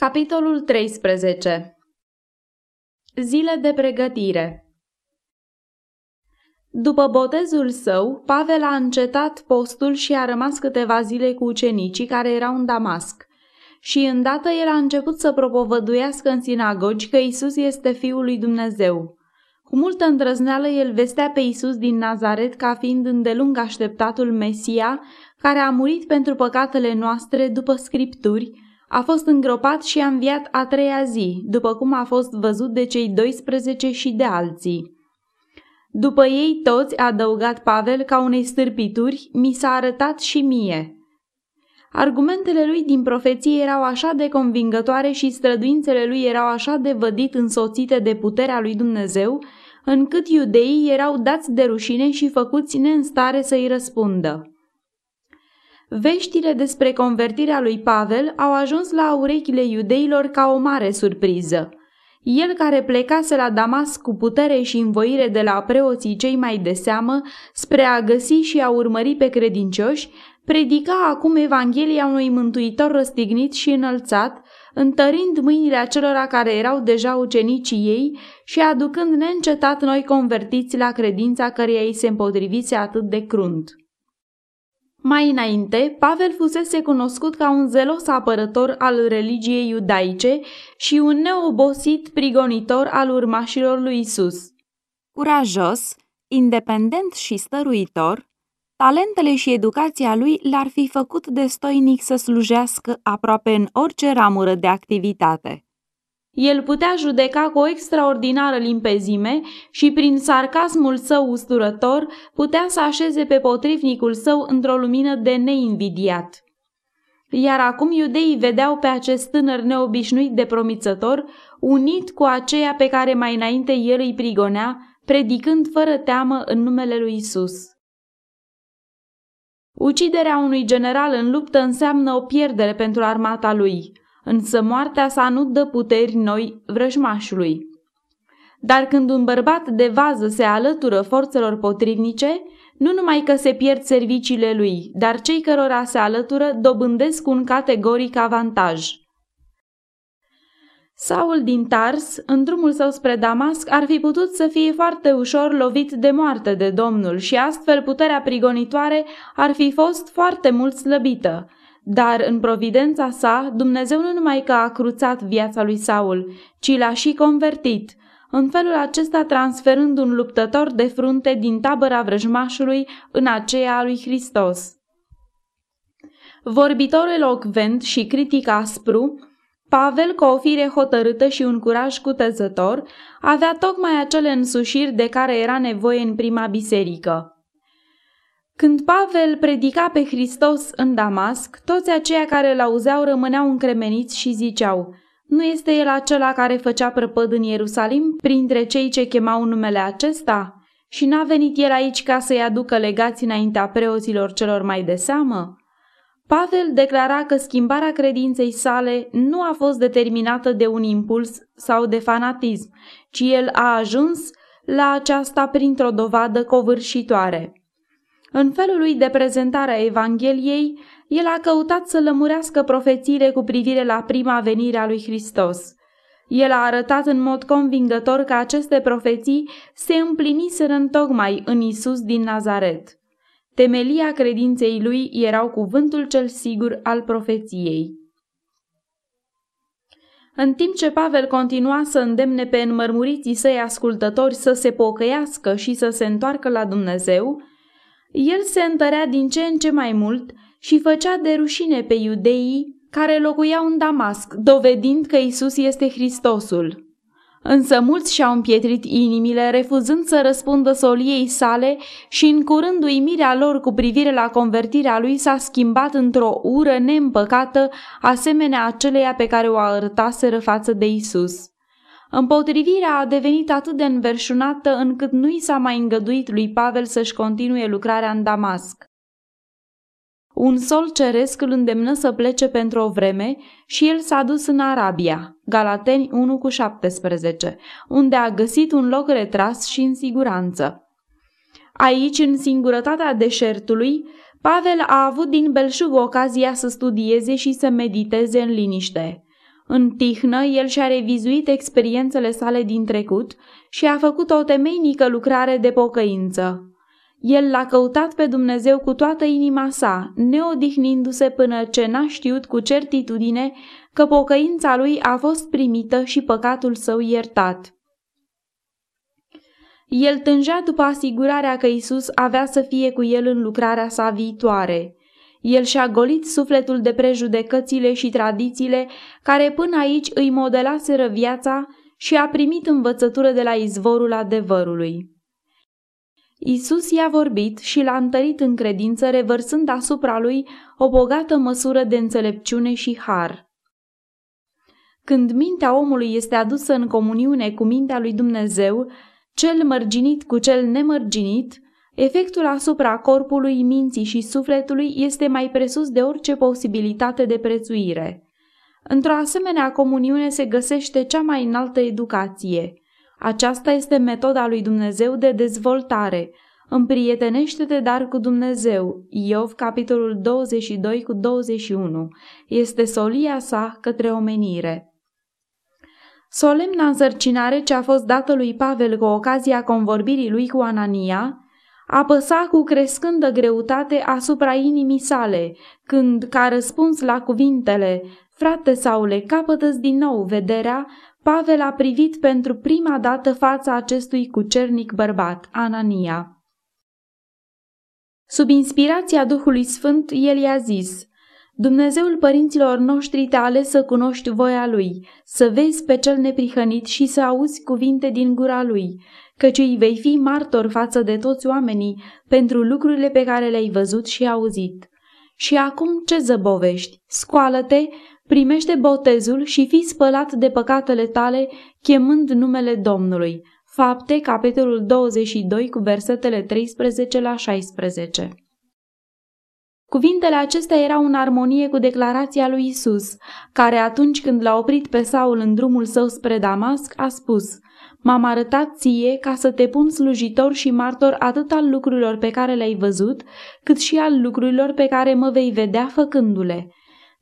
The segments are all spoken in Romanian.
Capitolul 13 Zile de pregătire După botezul său, Pavel a încetat postul și a rămas câteva zile cu ucenicii care erau în Damasc. Și îndată el a început să propovăduiască în sinagogi că Isus este Fiul lui Dumnezeu. Cu multă îndrăzneală el vestea pe Isus din Nazaret ca fiind îndelung așteptatul Mesia, care a murit pentru păcatele noastre după scripturi, a fost îngropat și a înviat a treia zi, după cum a fost văzut de cei 12 și de alții. După ei toți, a adăugat Pavel ca unei stârpituri, mi s-a arătat și mie. Argumentele lui din profeție erau așa de convingătoare și străduințele lui erau așa de vădit însoțite de puterea lui Dumnezeu, încât iudeii erau dați de rușine și făcuți neînstare să-i răspundă. Veștile despre convertirea lui Pavel au ajuns la urechile iudeilor ca o mare surpriză. El care plecase la Damasc cu putere și învoire de la preoții cei mai de seamă spre a găsi și a urmări pe credincioși, predica acum Evanghelia unui mântuitor răstignit și înălțat, întărind mâinile acelora care erau deja ucenicii ei și aducând neîncetat noi convertiți la credința căreia ei se împotrivise atât de crunt. Mai înainte, Pavel fusese cunoscut ca un zelos apărător al religiei iudaice și un neobosit prigonitor al urmașilor lui Isus. Curajos, independent și stăruitor, talentele și educația lui l-ar fi făcut destoinic să slujească aproape în orice ramură de activitate. El putea judeca cu o extraordinară limpezime și prin sarcasmul său usturător putea să așeze pe potrivnicul său într-o lumină de neinvidiat. Iar acum iudeii vedeau pe acest tânăr neobișnuit de promițător, unit cu aceea pe care mai înainte el îi prigonea, predicând fără teamă în numele lui Isus. Uciderea unui general în luptă înseamnă o pierdere pentru armata lui – însă moartea sa nu dă puteri noi vrăjmașului. Dar când un bărbat de vază se alătură forțelor potrivnice, nu numai că se pierd serviciile lui, dar cei cărora se alătură dobândesc un categoric avantaj. Saul din Tars, în drumul său spre Damasc, ar fi putut să fie foarte ușor lovit de moarte de Domnul și astfel puterea prigonitoare ar fi fost foarte mult slăbită, dar în providența sa, Dumnezeu nu numai că a cruțat viața lui Saul, ci l-a și convertit, în felul acesta transferând un luptător de frunte din tabăra vrăjmașului în aceea a lui Hristos. Vorbitor elocvent și critic aspru, Pavel, cu o fire hotărâtă și un curaj cutezător, avea tocmai acele însușiri de care era nevoie în prima biserică. Când Pavel predica pe Hristos în Damasc, toți aceia care îl auzeau rămâneau încremeniți și ziceau, nu este el acela care făcea prăpăd în Ierusalim printre cei ce chemau numele acesta? Și n-a venit el aici ca să-i aducă legați înaintea preoților celor mai de seamă? Pavel declara că schimbarea credinței sale nu a fost determinată de un impuls sau de fanatism, ci el a ajuns la aceasta printr-o dovadă covârșitoare. În felul lui de prezentare a Evangheliei, el a căutat să lămurească profețiile cu privire la prima venire a lui Hristos. El a arătat în mod convingător că aceste profeții se împliniseră întocmai în Isus din Nazaret. Temelia credinței lui erau cuvântul cel sigur al profeției. În timp ce Pavel continua să îndemne pe înmărmuriții săi ascultători să se pocăiască și să se întoarcă la Dumnezeu, el se întărea din ce în ce mai mult și făcea de rușine pe iudeii care locuiau în Damasc, dovedind că Isus este Hristosul. Însă mulți și-au împietrit inimile, refuzând să răspundă soliei sale și în curând uimirea lor cu privire la convertirea lui s-a schimbat într-o ură neîmpăcată, asemenea aceleia pe care o arătaseră față de Isus. Împotrivirea a devenit atât de înverșunată încât nu i s-a mai îngăduit lui Pavel să-și continue lucrarea în Damasc. Un sol ceresc îl îndemnă să plece pentru o vreme și el s-a dus în Arabia, Galateni 1 cu 17, unde a găsit un loc retras și în siguranță. Aici, în singurătatea deșertului, Pavel a avut din belșug ocazia să studieze și să mediteze în liniște. În tihnă, el și-a revizuit experiențele sale din trecut și a făcut o temeinică lucrare de pocăință. El l-a căutat pe Dumnezeu cu toată inima sa, neodihnindu-se până ce n-a știut cu certitudine că pocăința lui a fost primită și păcatul său iertat. El tângea după asigurarea că Isus avea să fie cu el în lucrarea sa viitoare. El și-a golit sufletul de prejudecățile și tradițiile care până aici îi modelaseră viața și a primit învățătură de la izvorul adevărului. Isus i-a vorbit și l-a întărit în credință, revărsând asupra lui o bogată măsură de înțelepciune și har. Când mintea omului este adusă în comuniune cu mintea lui Dumnezeu, cel mărginit cu cel nemărginit, efectul asupra corpului, minții și sufletului este mai presus de orice posibilitate de prețuire. Într-o asemenea comuniune se găsește cea mai înaltă educație. Aceasta este metoda lui Dumnezeu de dezvoltare. Împrietenește-te dar cu Dumnezeu. Iov, capitolul 22 cu 21. Este solia sa către omenire. Solemna însărcinare ce a fost dată lui Pavel cu ocazia convorbirii lui cu Anania, apăsa cu crescândă greutate asupra inimii sale, când, ca răspuns la cuvintele, frate Saule, capătă din nou vederea, Pavel a privit pentru prima dată fața acestui cucernic bărbat, Anania. Sub inspirația Duhului Sfânt, el i-a zis, Dumnezeul părinților noștri te-a ales să cunoști voia Lui, să vezi pe cel neprihănit și să auzi cuvinte din gura Lui, căci îi vei fi martor față de toți oamenii pentru lucrurile pe care le-ai văzut și auzit. Și acum ce zăbovești? Scoală-te, primește botezul și fii spălat de păcatele tale, chemând numele Domnului. Fapte, capitolul 22, cu versetele 13 la 16. Cuvintele acestea erau în armonie cu declarația lui Isus, care atunci când l-a oprit pe Saul în drumul său spre Damasc, a spus M-am arătat ție ca să te pun slujitor și martor atât al lucrurilor pe care le-ai văzut, cât și al lucrurilor pe care mă vei vedea făcându-le.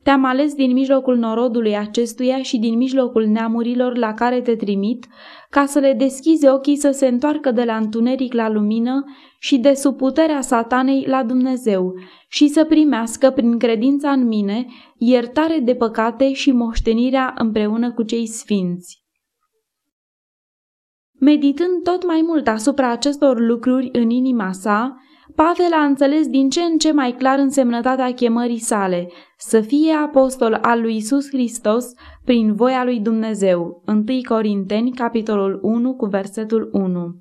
Te-am ales din mijlocul norodului acestuia și din mijlocul neamurilor la care te trimit, ca să le deschizi ochii să se întoarcă de la întuneric la lumină și de sub puterea satanei la Dumnezeu și să primească prin credința în mine iertare de păcate și moștenirea împreună cu cei sfinți. Meditând tot mai mult asupra acestor lucruri în inima sa, Pavel a înțeles din ce în ce mai clar însemnătatea chemării sale, să fie apostol al lui Isus Hristos prin voia lui Dumnezeu. 1 Corinteni, capitolul 1, cu versetul 1.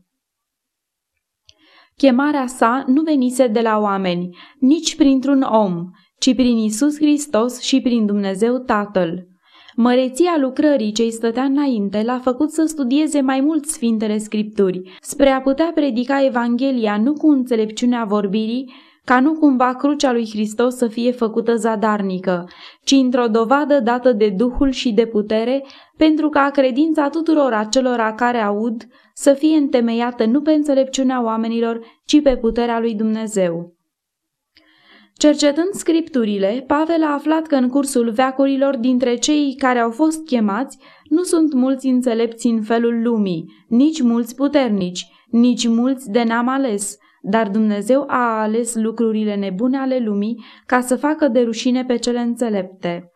Chemarea sa nu venise de la oameni, nici printr-un om, ci prin Isus Hristos și prin Dumnezeu Tatăl. Măreția lucrării ce-i stătea înainte l-a făcut să studieze mai mult Sfintele Scripturi, spre a putea predica Evanghelia nu cu înțelepciunea vorbirii, ca nu cumva crucea lui Hristos să fie făcută zadarnică, ci într-o dovadă dată de Duhul și de putere, pentru ca credința tuturor acelora care aud să fie întemeiată nu pe înțelepciunea oamenilor, ci pe puterea lui Dumnezeu. Cercetând scripturile, Pavel a aflat că în cursul veacurilor dintre cei care au fost chemați nu sunt mulți înțelepți în felul lumii, nici mulți puternici, nici mulți de n-am ales, dar Dumnezeu a ales lucrurile nebune ale lumii ca să facă de rușine pe cele înțelepte.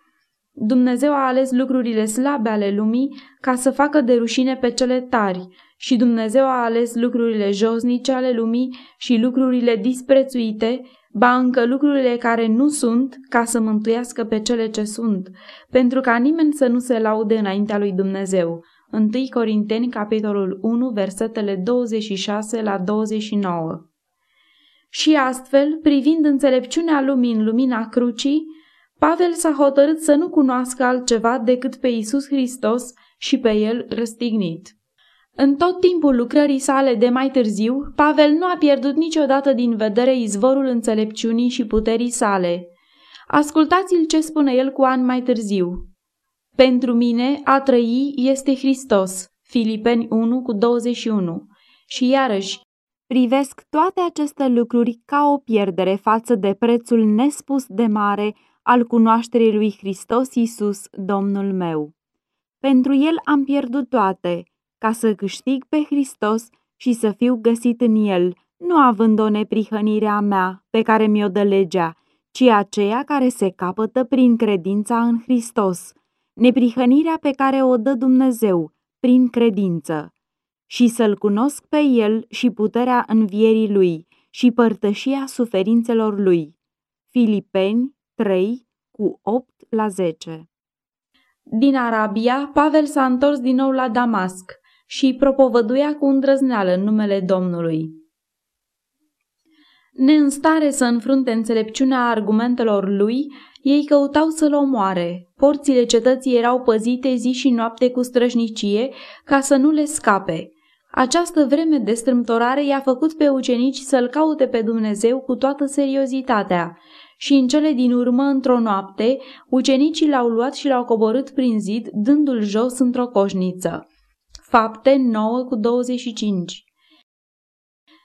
Dumnezeu a ales lucrurile slabe ale lumii ca să facă de rușine pe cele tari și Dumnezeu a ales lucrurile josnice ale lumii și lucrurile disprețuite ba încă lucrurile care nu sunt, ca să mântuiască pe cele ce sunt, pentru ca nimeni să nu se laude înaintea lui Dumnezeu. 1 Corinteni, capitolul 1, versetele 26 la 29. Și astfel, privind înțelepciunea lumii în lumina crucii, Pavel s-a hotărât să nu cunoască altceva decât pe Isus Hristos și pe El răstignit. În tot timpul lucrării sale de mai târziu, Pavel nu a pierdut niciodată din vedere izvorul înțelepciunii și puterii sale. Ascultați-l ce spune el cu ani mai târziu. Pentru mine a trăi este Hristos. Filipeni 1 cu 21. Și iarăși, privesc toate aceste lucruri ca o pierdere față de prețul nespus de mare al cunoașterii lui Hristos Iisus, Domnul meu. Pentru el am pierdut toate, ca să câștig pe Hristos și să fiu găsit în el, nu având o neprihănire a mea pe care mi-o dă legea, ci aceea care se capătă prin credința în Hristos, neprihănirea pe care o dă Dumnezeu prin credință, și să-L cunosc pe El și puterea învierii Lui și părtășia suferințelor Lui. Filipeni 3, cu 8 la 10 Din Arabia, Pavel s-a întors din nou la Damasc și propovăduia cu îndrăzneală în numele Domnului. Neînstare să înfrunte înțelepciunea argumentelor lui, ei căutau să-l omoare. Porțile cetății erau păzite zi și noapte cu străjnicie ca să nu le scape. Această vreme de strâmtorare i-a făcut pe ucenici să-l caute pe Dumnezeu cu toată seriozitatea și în cele din urmă, într-o noapte, ucenicii l-au luat și l-au coborât prin zid, dându-l jos într-o coșniță. Fapte 9 cu 25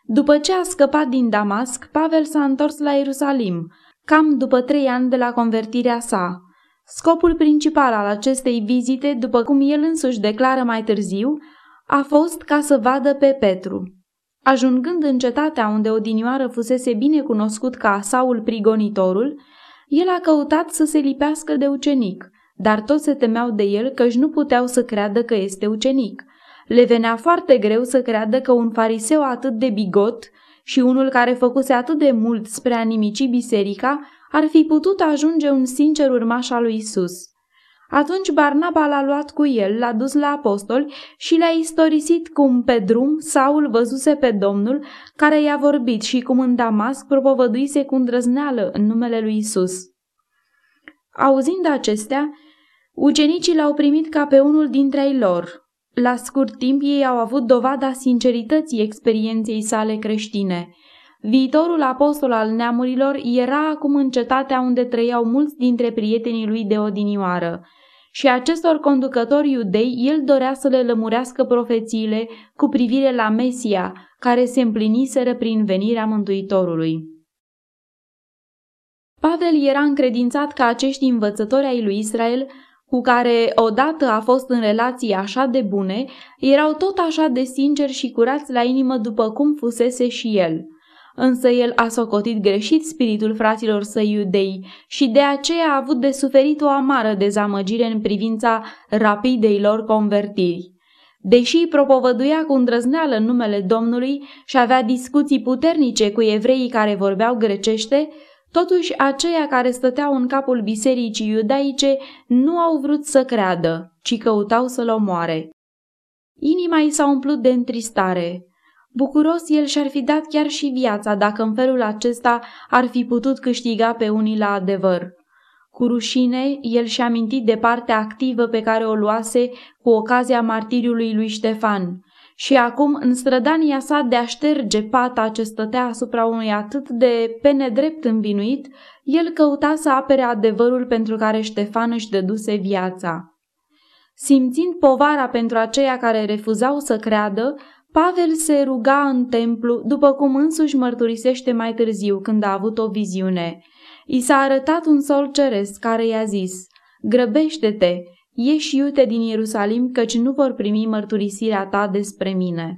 După ce a scăpat din Damasc, Pavel s-a întors la Ierusalim, cam după trei ani de la convertirea sa. Scopul principal al acestei vizite, după cum el însuși declară mai târziu, a fost ca să vadă pe Petru. Ajungând în cetatea unde odinioară fusese bine cunoscut ca Saul Prigonitorul, el a căutat să se lipească de ucenic, dar toți se temeau de el căci nu puteau să creadă că este ucenic. Le venea foarte greu să creadă că un fariseu atât de bigot și unul care făcuse atât de mult spre a nimici biserica ar fi putut ajunge un sincer urmaș al lui Isus. Atunci Barnaba l-a luat cu el, l-a dus la apostoli și le-a istorisit cum pe drum Saul văzuse pe Domnul care i-a vorbit și cum în Damasc propovăduise cu îndrăzneală în numele lui Isus. Auzind acestea, ucenicii l-au primit ca pe unul dintre ei lor. La scurt timp ei au avut dovada sincerității experienței sale creștine. Viitorul apostol al neamurilor era acum în cetatea unde trăiau mulți dintre prietenii lui de odinioară și acestor conducători iudei el dorea să le lămurească profețiile cu privire la Mesia, care se împliniseră prin venirea Mântuitorului. Pavel era încredințat că acești învățători ai lui Israel, cu care odată a fost în relații așa de bune, erau tot așa de sinceri și curați la inimă după cum fusese și el – însă el a socotit greșit spiritul fraților săi iudei și de aceea a avut de suferit o amară dezamăgire în privința rapidei lor convertiri. Deși propovăduia cu îndrăzneală în numele Domnului și avea discuții puternice cu evreii care vorbeau grecește, totuși aceia care stăteau în capul bisericii iudaice nu au vrut să creadă, ci căutau să-l omoare. Inima i s-a umplut de întristare. Bucuros el și-ar fi dat chiar și viața dacă în felul acesta ar fi putut câștiga pe unii la adevăr. Cu rușine, el și-a mintit de partea activă pe care o luase cu ocazia martiriului lui Ștefan. Și acum, în strădania sa de a șterge pata ce stătea asupra unui atât de penedrept învinuit, el căuta să apere adevărul pentru care Ștefan își dăduse viața. Simțind povara pentru aceia care refuzau să creadă, Pavel se ruga în templu, după cum însuși mărturisește mai târziu când a avut o viziune. I s-a arătat un sol ceresc care i-a zis, Grăbește-te, ieși iute din Ierusalim, căci nu vor primi mărturisirea ta despre mine.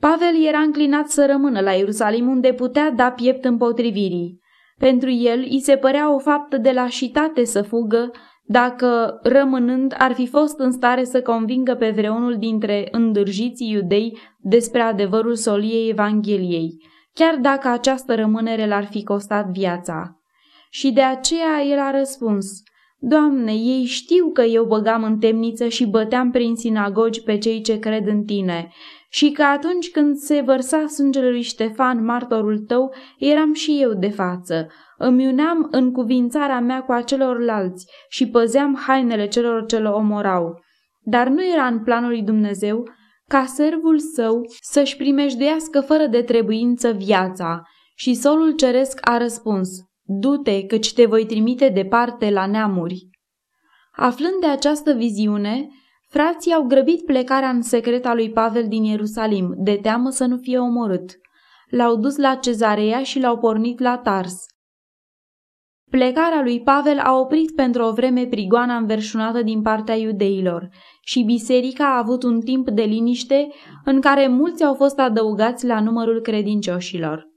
Pavel era înclinat să rămână la Ierusalim unde putea da piept împotrivirii. Pentru el îi se părea o faptă de lașitate să fugă dacă, rămânând, ar fi fost în stare să convingă pe vreunul dintre îndârjiții iudei despre adevărul soliei Evangheliei, chiar dacă această rămânere l-ar fi costat viața. Și de aceea el a răspuns, Doamne, ei știu că eu băgam în temniță și băteam prin sinagogi pe cei ce cred în tine și că atunci când se vărsa sângele lui Ștefan, martorul tău, eram și eu de față, îmi uneam în cuvințarea mea cu acelorlalți și păzeam hainele celor ce le omorau. Dar nu era în planul lui Dumnezeu ca servul său să-și primejduiască fără de trebuință viața. Și solul ceresc a răspuns, du-te căci te voi trimite departe la neamuri. Aflând de această viziune, frații au grăbit plecarea în secret a lui Pavel din Ierusalim, de teamă să nu fie omorât. L-au dus la cezarea și l-au pornit la Tars. Plecarea lui Pavel a oprit pentru o vreme prigoana înverșunată din partea iudeilor și biserica a avut un timp de liniște în care mulți au fost adăugați la numărul credincioșilor.